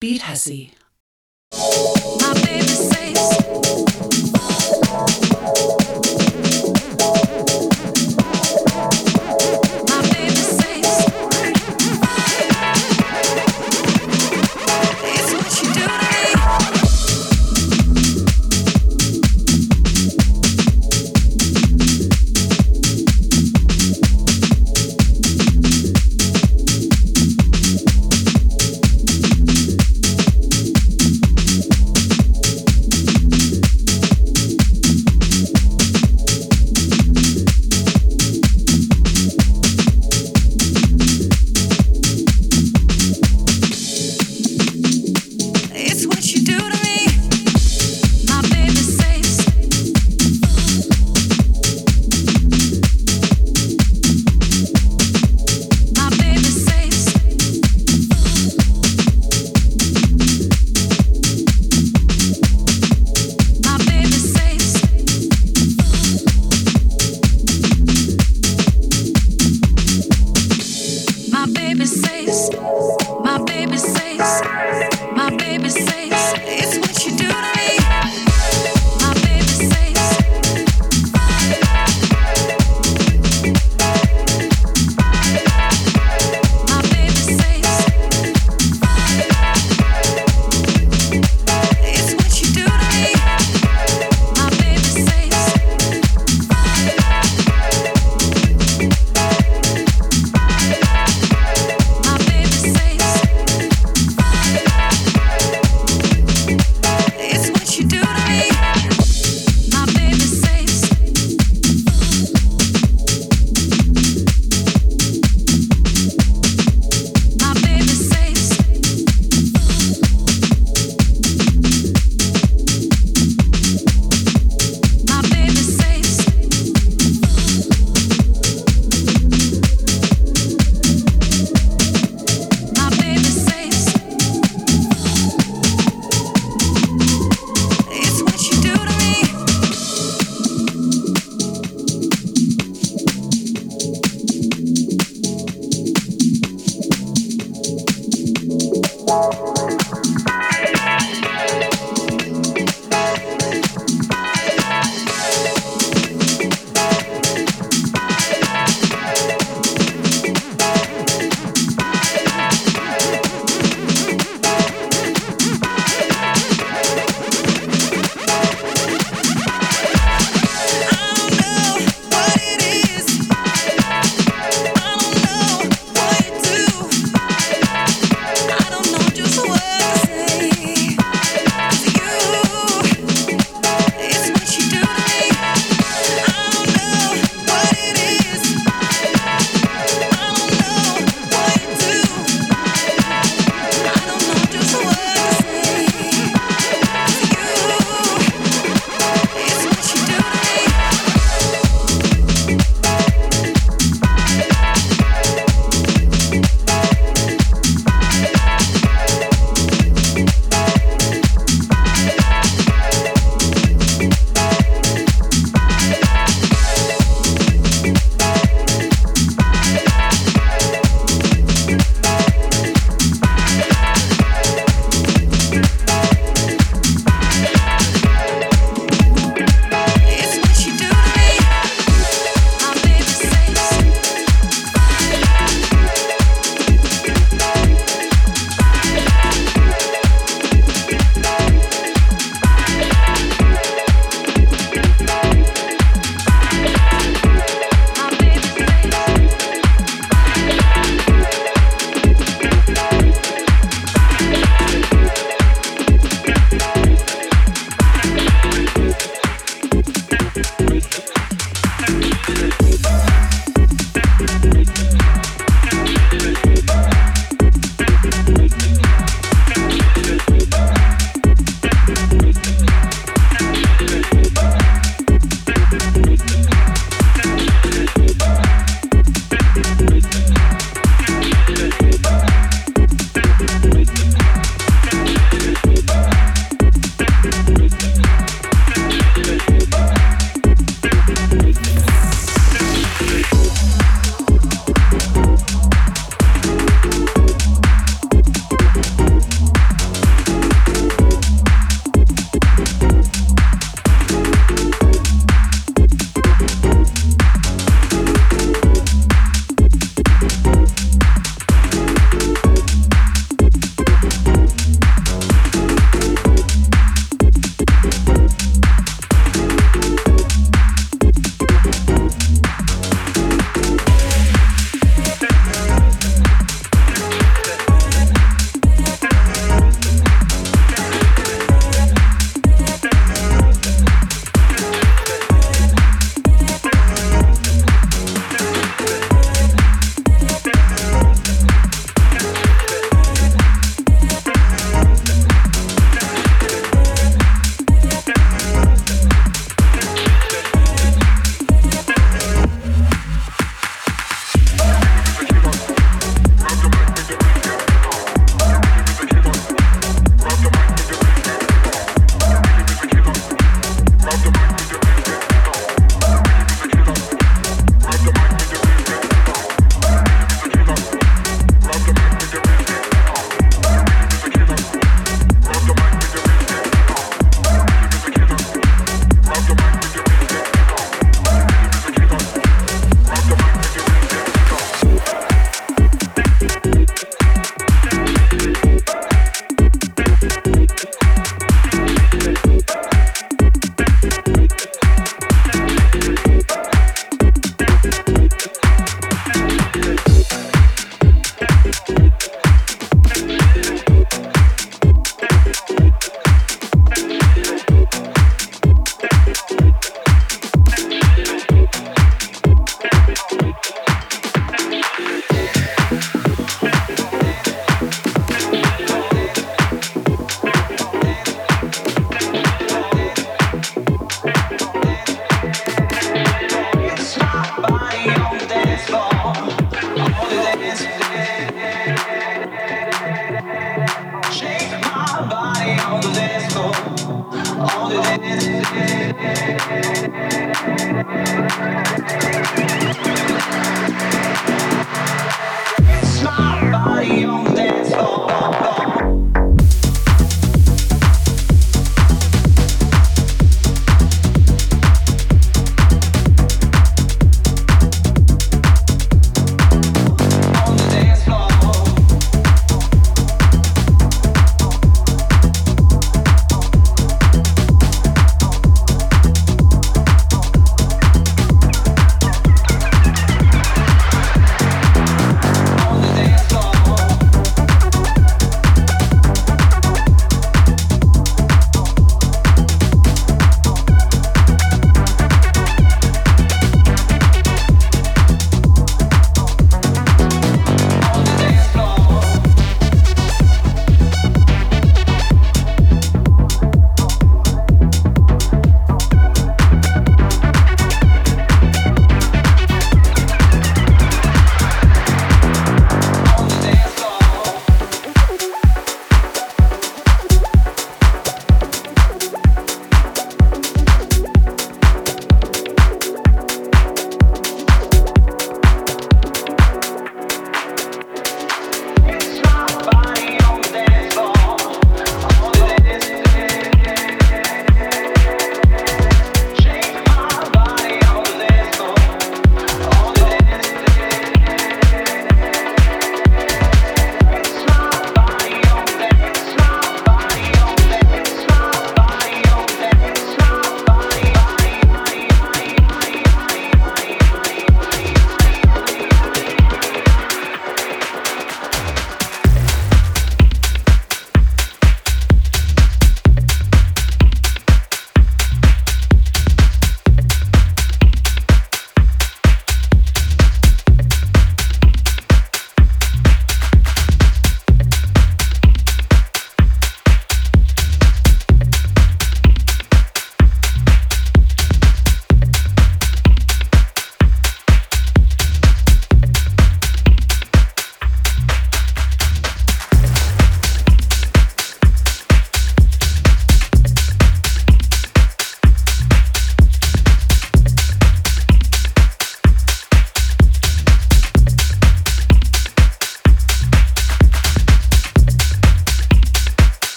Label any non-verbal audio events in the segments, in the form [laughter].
Beat Hussy. My baby says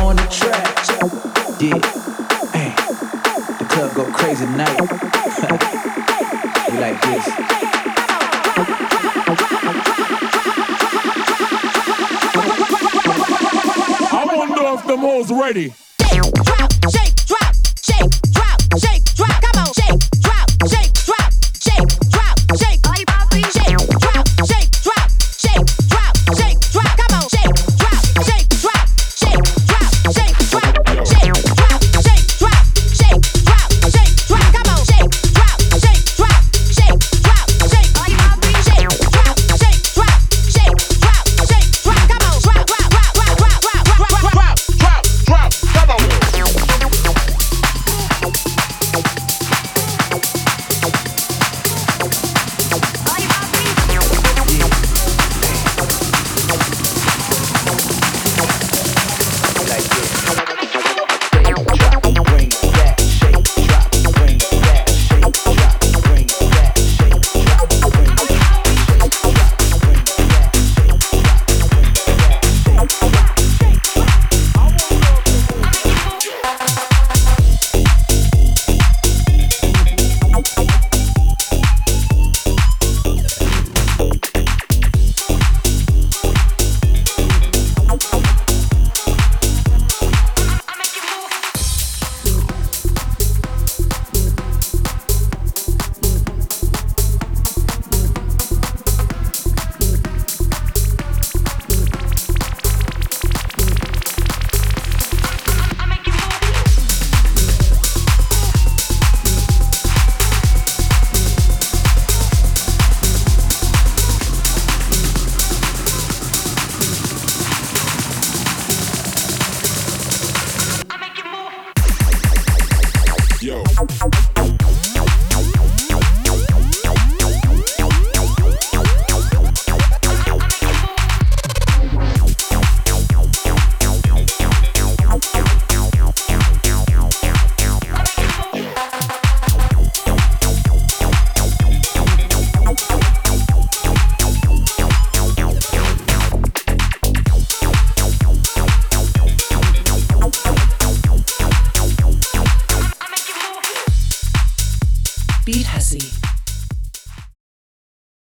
on the track. Hey, the club go crazy night. [laughs] we like this. I wonder if the mole's ready. Shake, drop, shake, drop.